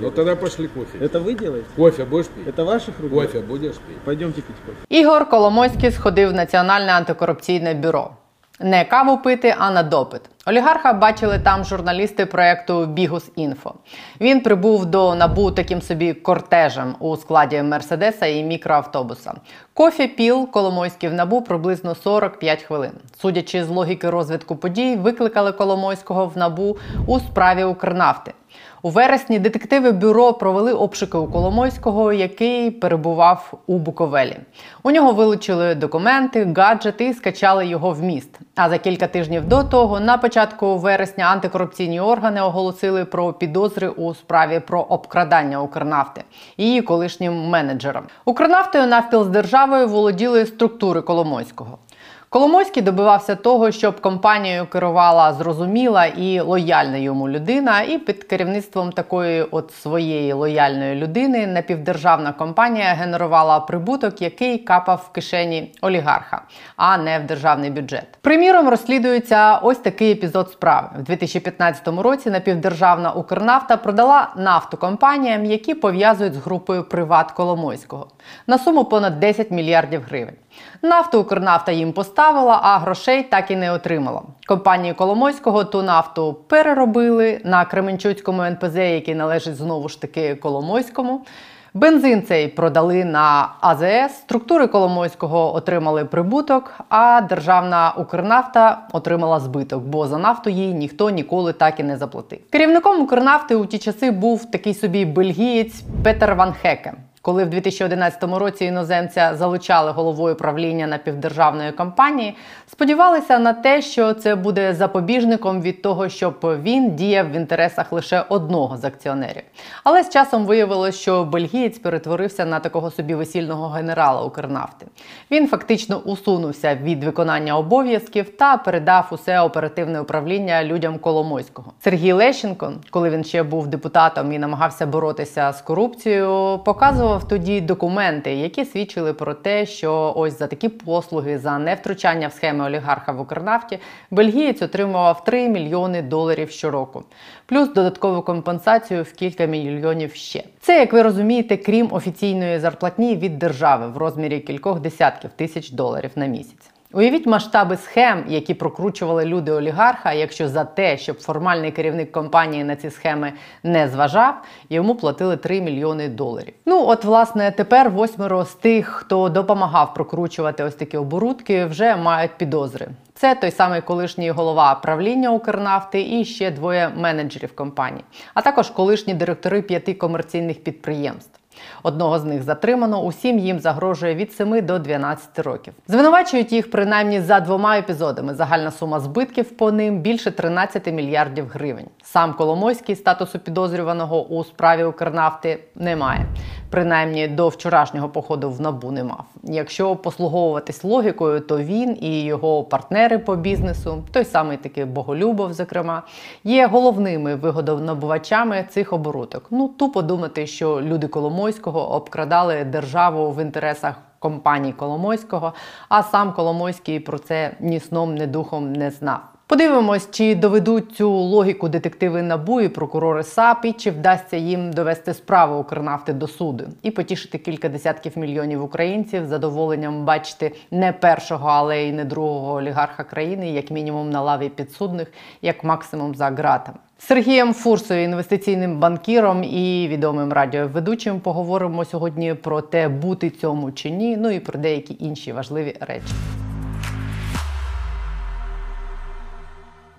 Ну тогда пошли кофе. Это вы делаете? Кофе будешь пить? Это ваших рук? Кофе будешь пить? Пойдемте пить кофе. Ігор Коломойський сходив в Національне антикорупційне бюро. Не каву пити, а на допит. Олігарха бачили там журналісти проекту Бігус Інфо. Він прибув до набу таким собі кортежем у складі Мерседеса і мікроавтобуса. Кофі піл Коломойський в набу приблизно 45 хвилин. Судячи з логіки розвитку подій, викликали Коломойського в набу у справі Укрнафти. У вересні детективи бюро провели обшуки у Коломойського, який перебував у Буковелі. У нього вилучили документи, гаджети і скачали його в міст. А за кілька тижнів до того, на початку вересня, антикорупційні органи оголосили про підозри у справі про обкрадання Укрнафти її колишнім менеджером. Укрнафтою навпіл з державою володіли структури Коломойського. Коломойський добивався того, щоб компанією керувала зрозуміла і лояльна йому людина, і під керівництвом такої от своєї лояльної людини напівдержавна компанія генерувала прибуток, який капав в кишені олігарха, а не в державний бюджет. Приміром розслідується ось такий епізод справи в 2015 році. Напівдержавна Укрнафта продала нафту компаніям, які пов'язують з групою Приват Коломойського на суму понад 10 мільярдів гривень. Нафту Укрнафта їм поставила, а грошей так і не отримала. Компанії Коломойського ту нафту переробили на Кременчуцькому НПЗ, який належить знову ж таки Коломойському. Бензин цей продали на АЗС, структури Коломойського отримали прибуток, а державна Укрнафта отримала збиток, бо за нафту їй ніхто ніколи так і не заплатив. Керівником Укрнафти у ті часи був такий собі бельгієць Петер Ван Хеке. Коли в 2011 році іноземця залучали головою правління напівдержавної компанії, сподівалися на те, що це буде запобіжником від того, щоб він діяв в інтересах лише одного з акціонерів. Але з часом виявилось, що бельгієць перетворився на такого собі весільного генерала Укрнафти. Він фактично усунувся від виконання обов'язків та передав усе оперативне управління людям Коломойського. Сергій Лещенко, коли він ще був депутатом і намагався боротися з корупцією, показував тоді документи, які свідчили про те, що ось за такі послуги за невтручання в схеми олігарха в Укрнафті бельгієць отримував 3 мільйони доларів щороку, плюс додаткову компенсацію в кілька мільйонів ще. Це, як ви розумієте, крім офіційної зарплатні від держави в розмірі кількох десятків тисяч доларів на місяць. Уявіть масштаби схем, які прокручували люди олігарха, якщо за те, щоб формальний керівник компанії на ці схеми не зважав, йому платили 3 мільйони доларів. Ну от, власне, тепер восьмеро з тих, хто допомагав прокручувати ось такі оборудки, вже мають підозри. Це той самий колишній голова правління Укрнафти і ще двоє менеджерів компанії, а також колишні директори п'яти комерційних підприємств. Одного з них затримано, усім їм загрожує від 7 до 12 років. Звинувачують їх принаймні за двома епізодами. Загальна сума збитків по ним більше 13 мільярдів гривень. Сам Коломойський статусу підозрюваного у справі Укрнафти немає. Принаймні до вчорашнього походу в набу не мав. Якщо послуговуватись логікою, то він і його партнери по бізнесу, той самий такий Боголюбов, зокрема, є головними вигодонабувачами цих оборудок. Ну тупо думати, що люди Коломойського обкрадали державу в інтересах компанії Коломойського, а сам Коломойський про це ні сном, ні духом не знав. Подивимось, чи доведуть цю логіку детективи НАБУ і прокурори САП, і чи вдасться їм довести справу Укрнафти до суду і потішити кілька десятків мільйонів українців задоволенням бачити не першого, але й не другого олігарха країни, як мінімум на лаві підсудних, як максимум за ґратами. Сергієм Фурсою, інвестиційним банкіром і відомим радіоведучим, поговоримо сьогодні про те, бути цьому чи ні, ну і про деякі інші важливі речі.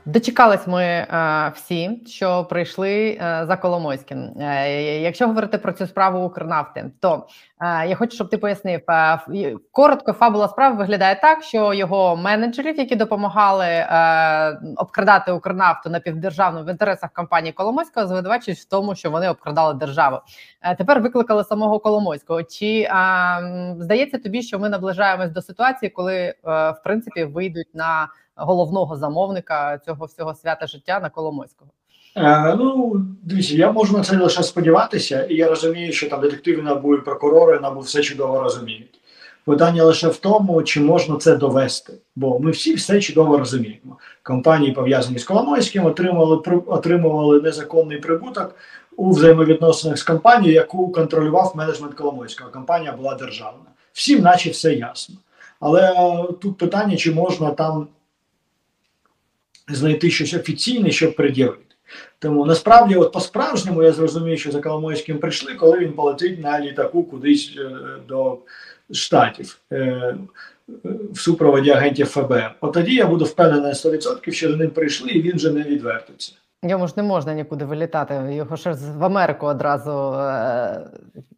Дочекались ми е, всі, що прийшли е, за Коломойським. Е, якщо говорити про цю справу Укрнафти, то е, я хочу, щоб ти пояснив е, коротко. Фабула справи виглядає так, що його менеджерів, які допомагали е, обкрадати Укрнафту напівдержавну в інтересах компанії Коломойського, звинувачують в тому, що вони обкрадали державу. Тепер викликали самого Коломойського. Чи здається тобі, що ми наближаємось до ситуації, коли в принципі вийдуть на головного замовника цього всього свята життя на Коломойського? Е, ну, дивіться, я можу на це лише сподіватися, і я розумію, що там детективи набу і прокурори набу все чудово розуміють. Питання лише в тому, чи можна це довести, бо ми всі все чудово розуміємо. Компанії, пов'язані з Коломойським, отримували отримували незаконний прибуток у взаємовідносинах з компанією, яку контролював менеджмент Коломойського. Компанія була державна. Всім, наче все ясно. Але тут питання, чи можна там знайти щось офіційне, щоб пред'явити. Тому насправді, от по-справжньому, я зрозумію, що за Коломойським прийшли, коли він полетить на літаку кудись е, до Штатів е, е, в супроводі агентів ФБР. От тоді я буду впевнений на 100%, що за ним прийшли, і він вже не відвертиться. Йому ж не можна нікуди вилітати. Його ж в Америку одразу е,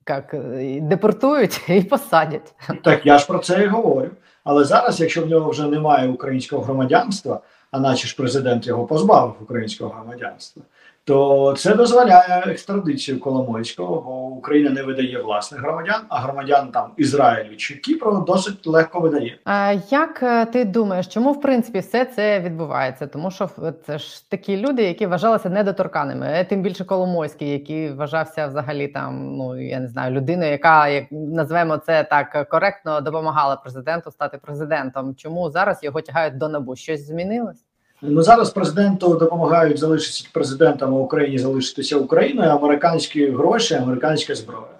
як, депортують і посадять. Так я ж про це і говорю. Але зараз, якщо в нього вже немає українського громадянства, а наче ж президент його позбавив українського громадянства, то це дозволяє екстрадицію Коломойського, бо Україна не видає власних громадян, а громадян там Ізраїлю чи Кіпру досить легко видає. А як е, ти думаєш, чому в принципі все це відбувається? Тому що це ж такі люди, які вважалися недоторканими, Е, тим більше Коломойський, який вважався взагалі там, ну я не знаю, людиною, яка як називаємо це так коректно, допомагала президенту стати президентом. Чому зараз його тягають до набу? Щось змінилось? Ну зараз президенту допомагають залишитися президентом, Україні залишитися Україною, американські гроші, американська зброя.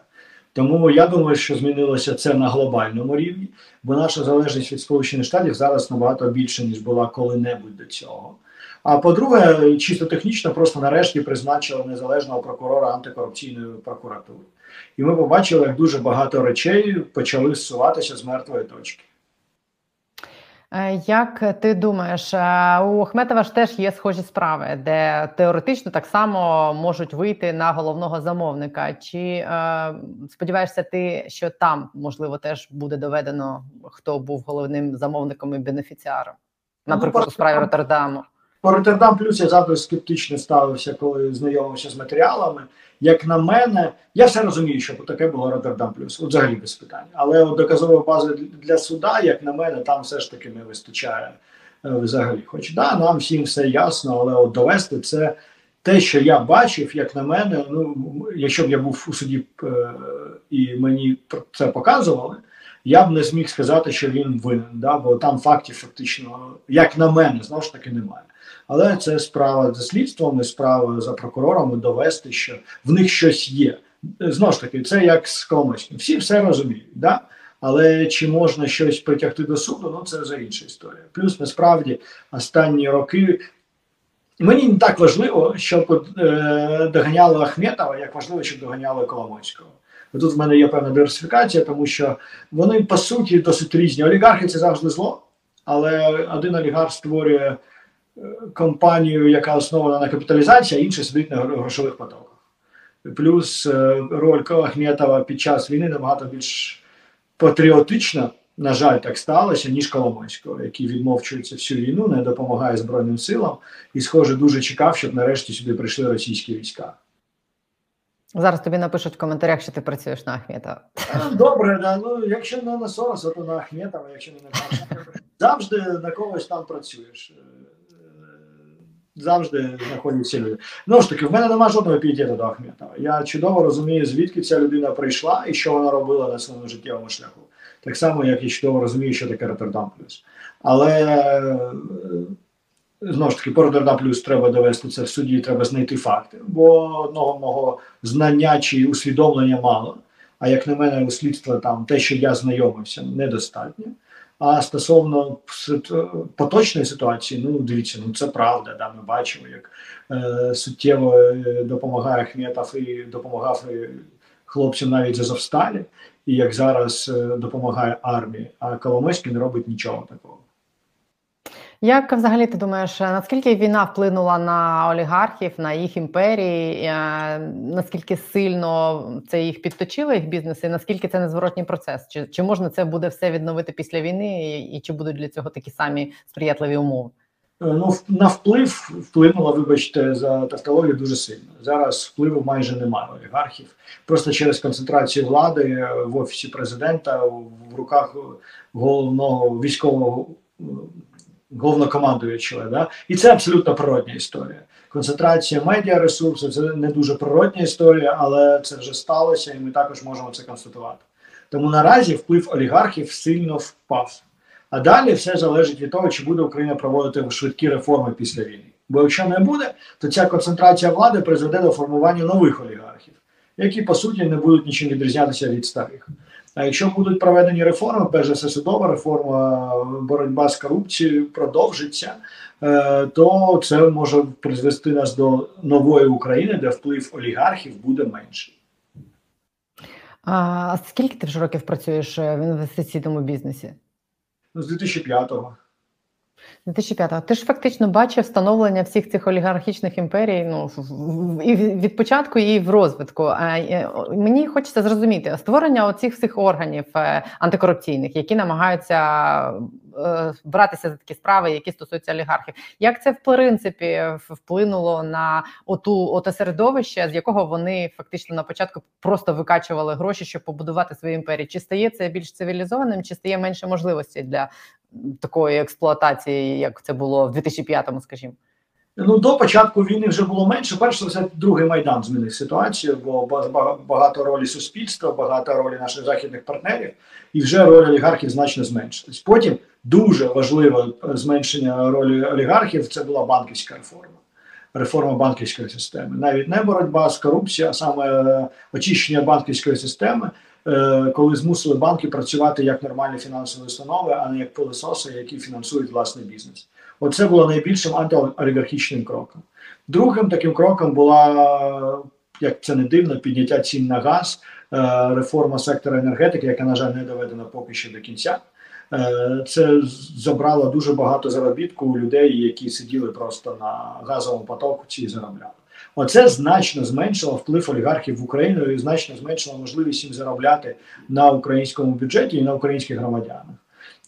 Тому я думаю, що змінилося це на глобальному рівні, бо наша залежність від Сполучених Штатів зараз набагато більше, ніж була коли-небудь до цього. А по-друге, чисто технічно, просто нарешті призначили незалежного прокурора антикорупційної прокуратури. І ми побачили, як дуже багато речей почали зсуватися з мертвої точки. Е, Як ти думаєш, е, у Ахметова ж теж є схожі справи, де теоретично так само можуть вийти на головного замовника? Чи е, сподіваєшся ти, що там можливо теж буде доведено, хто був головним замовником і бенефіціаром? Ну, Наприклад, у справі Роттердаму? По Роттердам Плюс я завжди скептично ставився, коли знайомився з матеріалами. Як на мене, я все розумію, що таке було Роттердам Плюс, от взагалі без питань. Але от доказової бази для суда, як на мене, там все ж таки не вистачає е, взагалі. Хоч да, нам всім все ясно, але от довести це те, що я бачив, як на мене, ну якщо б я був у суді е, і мені це показували, я б не зміг сказати, що він винен, да, бо там фактів фактично, як на мене, знову ж таки немає. Але це справа за слідством і справа за прокурорами довести, що в них щось є. Знову ж таки, це як з Коломойським. Всі все розуміють, да? але чи можна щось притягти до суду, ну це вже інша історія. Плюс насправді останні роки мені не так важливо, щоб е, доганяли Ахметова, як важливо, щоб доганяли Коломойського. Тут в мене є певна диверсифікація, тому що вони по суті досить різні. Олігархи це завжди зло, але один олігарх створює компанію, яка основана на капіталізації, а інший сидить на грошових потоках. Плюс е, роль Ахметова під час війни набагато більш патріотична, на жаль, так сталося, ніж Коломойського, який відмовчується всю війну, не допомагає Збройним силам і, схоже, дуже чекав, щоб нарешті сюди прийшли російські війська. Зараз тобі напишуть в коментарях, що ти працюєш на Ахметова. Добре, да, ну якщо не на Сороса, то на Ахметова, якщо не на Пашка. Завжди на когось там працюєш. Завжди знаходяться люди. Ну ж таки, в мене немає жодного пієтету до Ахметова. Я чудово розумію, звідки ця людина прийшла і що вона робила на своєму життєвому шляху. Так само, як я чудово розумію, що таке Роттердам Плюс. Але е, знову ж таки, по Роттердам Плюс треба довести це в суді, треба знайти факти. Бо одного мого знання чи усвідомлення мало. А як на мене, у слідства там те, що я знайомився, недостатньо. А стосовно поточної ситуації, ну дивіться, ну це правда. Да, ми бачимо, як е, суттєво е, допомагає Ахметов і допомагав і хлопцям навіть з Азовсталі, і як зараз е, допомагає армії. А Коломойський не робить нічого такого. Як взагалі ти думаєш, е, наскільки війна вплинула на олігархів, на їх імперії? е, Наскільки сильно це їх підточило, їх бізнеси? Наскільки це незворотній процес? Чи, чи можна це буде все відновити після війни, і, чи будуть для цього такі самі сприятливі умови? Е, Ну, на вплив вплинула, вибачте, за тавтологію дуже сильно. Зараз впливу майже немає олігархів. Просто через концентрацію влади в офісі президента в руках головного військового головнокомандуючого. Да? І це абсолютно природня історія. Концентрація медіаресурсу це не дуже природня історія, але це вже сталося, і ми також можемо це констатувати. Тому наразі вплив олігархів сильно впав. А далі все залежить від того, чи буде Україна проводити швидкі реформи після війни. Бо якщо не буде, то ця концентрація влади призведе до формування нових олігархів, які по суті не будуть нічим відрізнятися від старих. А якщо будуть проведені реформи, перш за все судова реформа, боротьба з корупцією продовжиться, е, то це може призвести нас до нової України, де вплив олігархів буде менший. А скільки ти вже років працюєш е, в інвестиційному бізнесі? Ну, з 2005-го. 2005-го. Ти ж фактично бачив становлення всіх цих олігархічних імперій ну, і від початку, і в розвитку. А е, мені хочеться зрозуміти створення оцих всіх органів е, антикорупційних, які намагаються е, братися за такі справи, які стосуються олігархів. Як це в принципі вплинуло на оту оте середовище, з якого вони фактично на початку просто викачували гроші, щоб побудувати свої імперії? Чи стає це більш цивілізованим, чи стає менше можливостей для такої експлуатації, як це було в 2005-му, скажімо. Ну, до початку війни вже було менше. Перше, це другий майдан змінив ситуацію, бо ба- ба- багато ролі суспільства, багато ролі наших західних партнерів, і вже роль олігархів значно зменшилась. Потім дуже важливе зменшення ролі олігархів це була банківська реформа. Реформа банківської системи. Навіть не боротьба з корупцією, а саме е, очищення банківської системи, е, коли змусили банки працювати як нормальні фінансові установи, а не як пилисоси, які фінансують власний бізнес. Оце було найбільшим антиолігархічним кроком. Другим таким кроком була, як це не дивно, підняття цін на газ, е, реформа сектора енергетики, яка, на жаль, не доведена поки що до кінця. Е, Це забрало дуже багато заробітку у людей, які сиділи просто на газовому потоку ці заробляли. Оце значно зменшило вплив олігархів в Україну і значно зменшило можливість їм заробляти на українському бюджеті і на українських громадянах.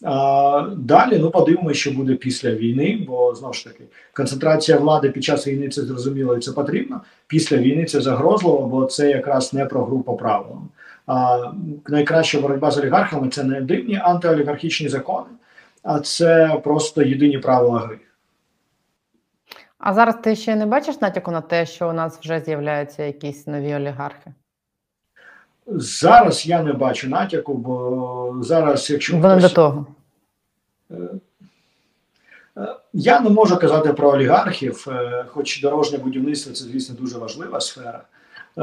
А, далі ну подивимося, що буде після війни, бо знову ж таки концентрація влади під час війни це зрозуміло і це потрібно. Після війни це загрозливо, бо це якраз не про гру по правилам. А найкраща боротьба з олігархами це не дивні антиолігархічні закони, а це просто єдині правила гри. А зараз ти ще не бачиш натяку на те, що у нас вже з'являються якісь нові олігархи? Зараз я не бачу натяку, бо зараз, якщо Вони до того. Е, Я не можу казати про олігархів, е, хоч дорожнє будівництво це, звісно, дуже важлива сфера, е,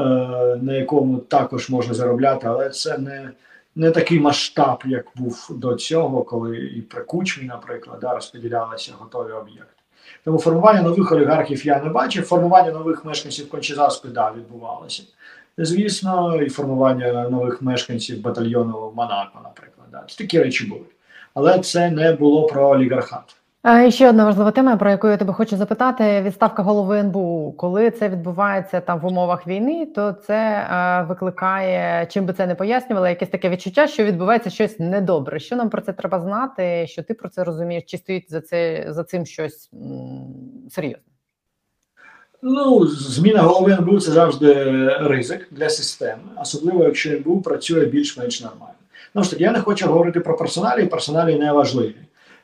на якому також можна заробляти, але це не, не такий масштаб, як був до цього, коли і при кучмі, наприклад, да, розподілялися готові об'єкти. Тому формування нових олігархів я не бачив. Формування нових мешканців Кончезаспи, да, відбувалося. Звісно, і формування нових мешканців батальйону Монако, наприклад. Да. Такі речі були. Але це не було про олігархат. Ще одна важлива тема, про яку я тебе хочу запитати: відставка голови НБУ. Коли це відбувається там в умовах війни, то це е, викликає, чим би це не пояснювало, якесь таке відчуття, що відбувається щось недобре. Що нам про це треба знати? Що ти про це розумієш? Чи стоїть за це за цим щось серйозне? Ну, зміна голови НБУ це завжди ризик для системи, особливо якщо НБУ працює більш-менш нормально. Ну ж таки, я не хочу говорити про персоналі, персоналі не важливі.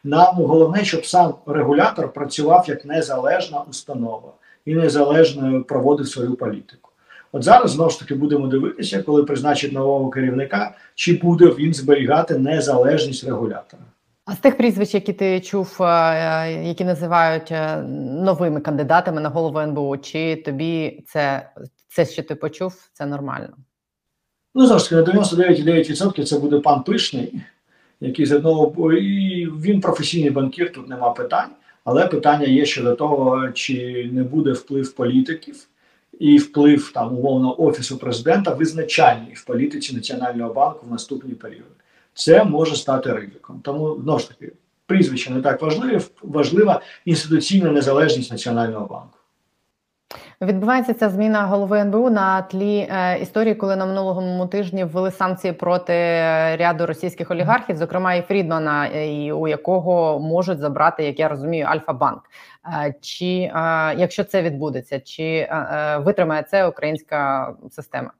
Нам головне, щоб сам регулятор працював як незалежна установа і незалежно проводив свою політику. От зараз знову ж таки будемо дивитися, коли призначить нового керівника, чи буде він зберігати незалежність регулятора. А з тих прізвищ, які ти чув, е, які називають е, новими кандидатами на голову НБУ, чи тобі це, це що ти почув, це нормально? Ну, знову ж таки, на 99,9% це буде пан Пишний, який з одного і він професійний банкір, тут нема питань. Але питання є щодо того, чи не буде вплив політиків і вплив там умовно офісу президента визначальний в політиці Національного банку в наступні періоди. Це може стати ризиком. Тому знову ж таки прізвище не так важливе, важлива інституційна незалежність Національного банку. Відбувається ця зміна голови НБУ на тлі е, історії, коли на минулому тижні ввели санкції проти е, ряду російських олігархів, зокрема і Фрідмана, е, і у якого можуть забрати, як я розумію, Альфа-банк. Е, чи е, якщо це відбудеться, чи витримає це українська система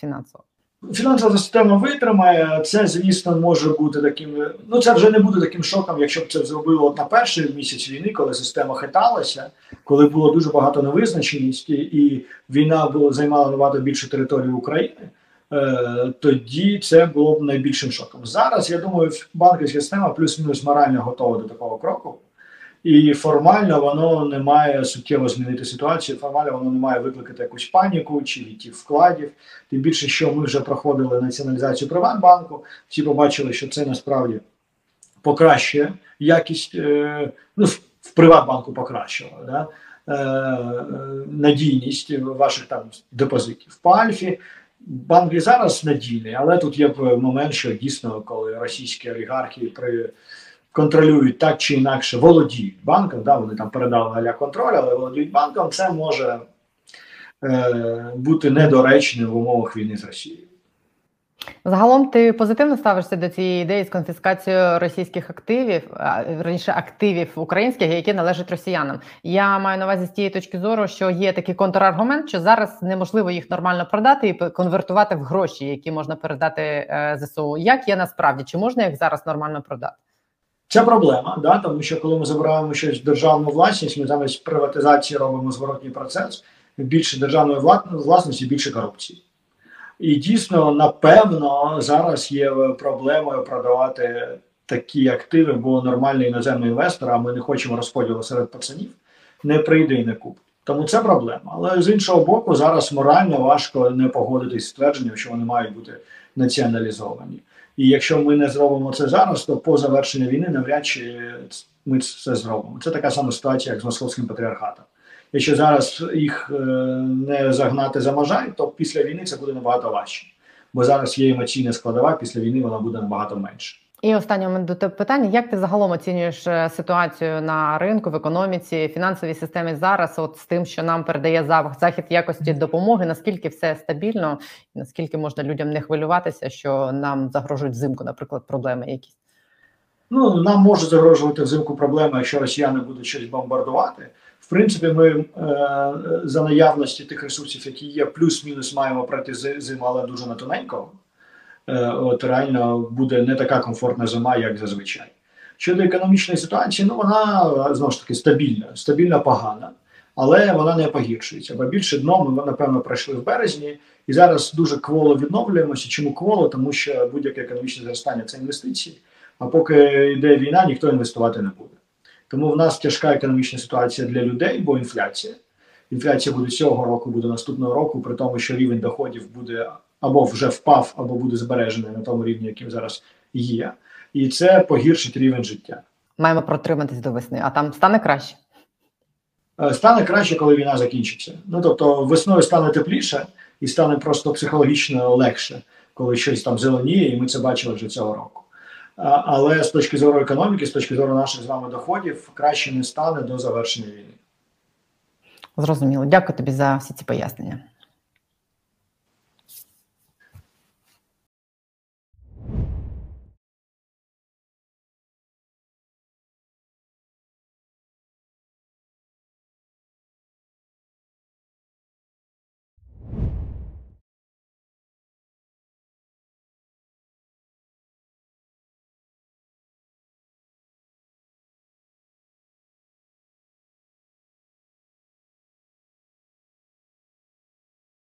фінансова? Фінансова система витримає. Це, звісно, може бути таким. Ну це вже не буде таким шоком, якщо б це зробило на перший місяць війни, коли система хиталася, коли було дуже багато невизначеності, і війна була займала набагато більше території України. Е, тоді це було б найбільшим шоком. Зараз я думаю, банківська система плюс-мінус морально готова до такого кроку. І формально воно не має суттєво змінити ситуацію. Формально воно не має викликати якусь паніку чи відтік вкладів. Тим більше, що ми вже проходили націоналізацію Приватбанку, всі побачили, що це насправді покращує якість е, ну, в, Приватбанку покращило, да? е, е, надійність ваших там депозитів. По Альфі банк і зараз надійний, але тут є момент, що дійсно, коли російські олігархи при контролюють так чи інакше, володіють банком, да, вони там передали аля контроль, але володіють банком, це може е, бути недоречним в умовах війни з Росією. Загалом ти позитивно ставишся до цієї ідеї з конфіскацією російських активів, раніше активів українських, які належать росіянам. Я маю на увазі з тієї точки зору, що є такий контраргумент, що зараз неможливо їх нормально продати і конвертувати в гроші, які можна передати е, ЗСУ. Як є насправді? Чи можна їх зараз нормально продати? Це проблема, да, тому що коли ми забираємо щось в державну власність, ми замість приватизації робимо зворотній процес. Більше державної власності, більше корупції. І дійсно, напевно, зараз є проблемою продавати такі активи, бо нормальний іноземний інвестор, а ми не хочемо розподілу серед пацанів, не прийде і не купить. Тому це проблема. Але з іншого боку, зараз морально важко не погодитись з твердженням, що вони мають бути націоналізовані. І якщо ми не зробимо це зараз, то по завершенню війни навряд чи ми це зробимо. Це така сама ситуація, як з московським патріархатом. Якщо зараз їх е, не загнати за можай, то після війни це буде набагато важче. Бо зараз є емоційна складова, після війни вона буде набагато менше. І останнє у мене до тебе питання: як ти загалом оцінюєш е, ситуацію на ринку, в економіці, фінансовій системі зараз, от з тим, що нам передає захід якості допомоги, наскільки все стабільно, і наскільки можна людям не хвилюватися, що нам загрожують взимку, наприклад, проблеми якісь? Ну нам може загрожувати взимку проблеми, якщо росіяни будуть щось бомбардувати. В принципі, ми е, за наявності тих ресурсів, які є, плюс-мінус маємо пройти зиму, але дуже на тоненько. Е, от реально буде не така комфортна зима, як зазвичай. Щодо економічної ситуації, ну вона знову ж таки стабільна, стабільно погана, але вона не погіршується. Бо більше дно ми напевно пройшли в березні, і зараз дуже кволо відновлюємося. Чому кволо? Тому що будь-яке економічне зростання це інвестиції. А поки йде війна, ніхто інвестувати не буде. Тому в нас тяжка економічна ситуація для людей, бо інфляція. Інфляція буде цього року, буде наступного року, при тому, що рівень доходів буде або вже впав, або буде збережений на тому рівні, яким зараз є. І це погіршить рівень життя. Маємо протриматись до весни, а там стане краще. Е, Стане краще, коли війна закінчиться. Ну тобто весною стане тепліше і стане просто психологічно легше, коли щось там зеленіє, і ми це бачили вже цього року. Але з точки зору економіки, з точки зору наших з вами доходів, краще не стане до завершення війни. Зрозуміло. Дякую тобі за всі ці пояснення.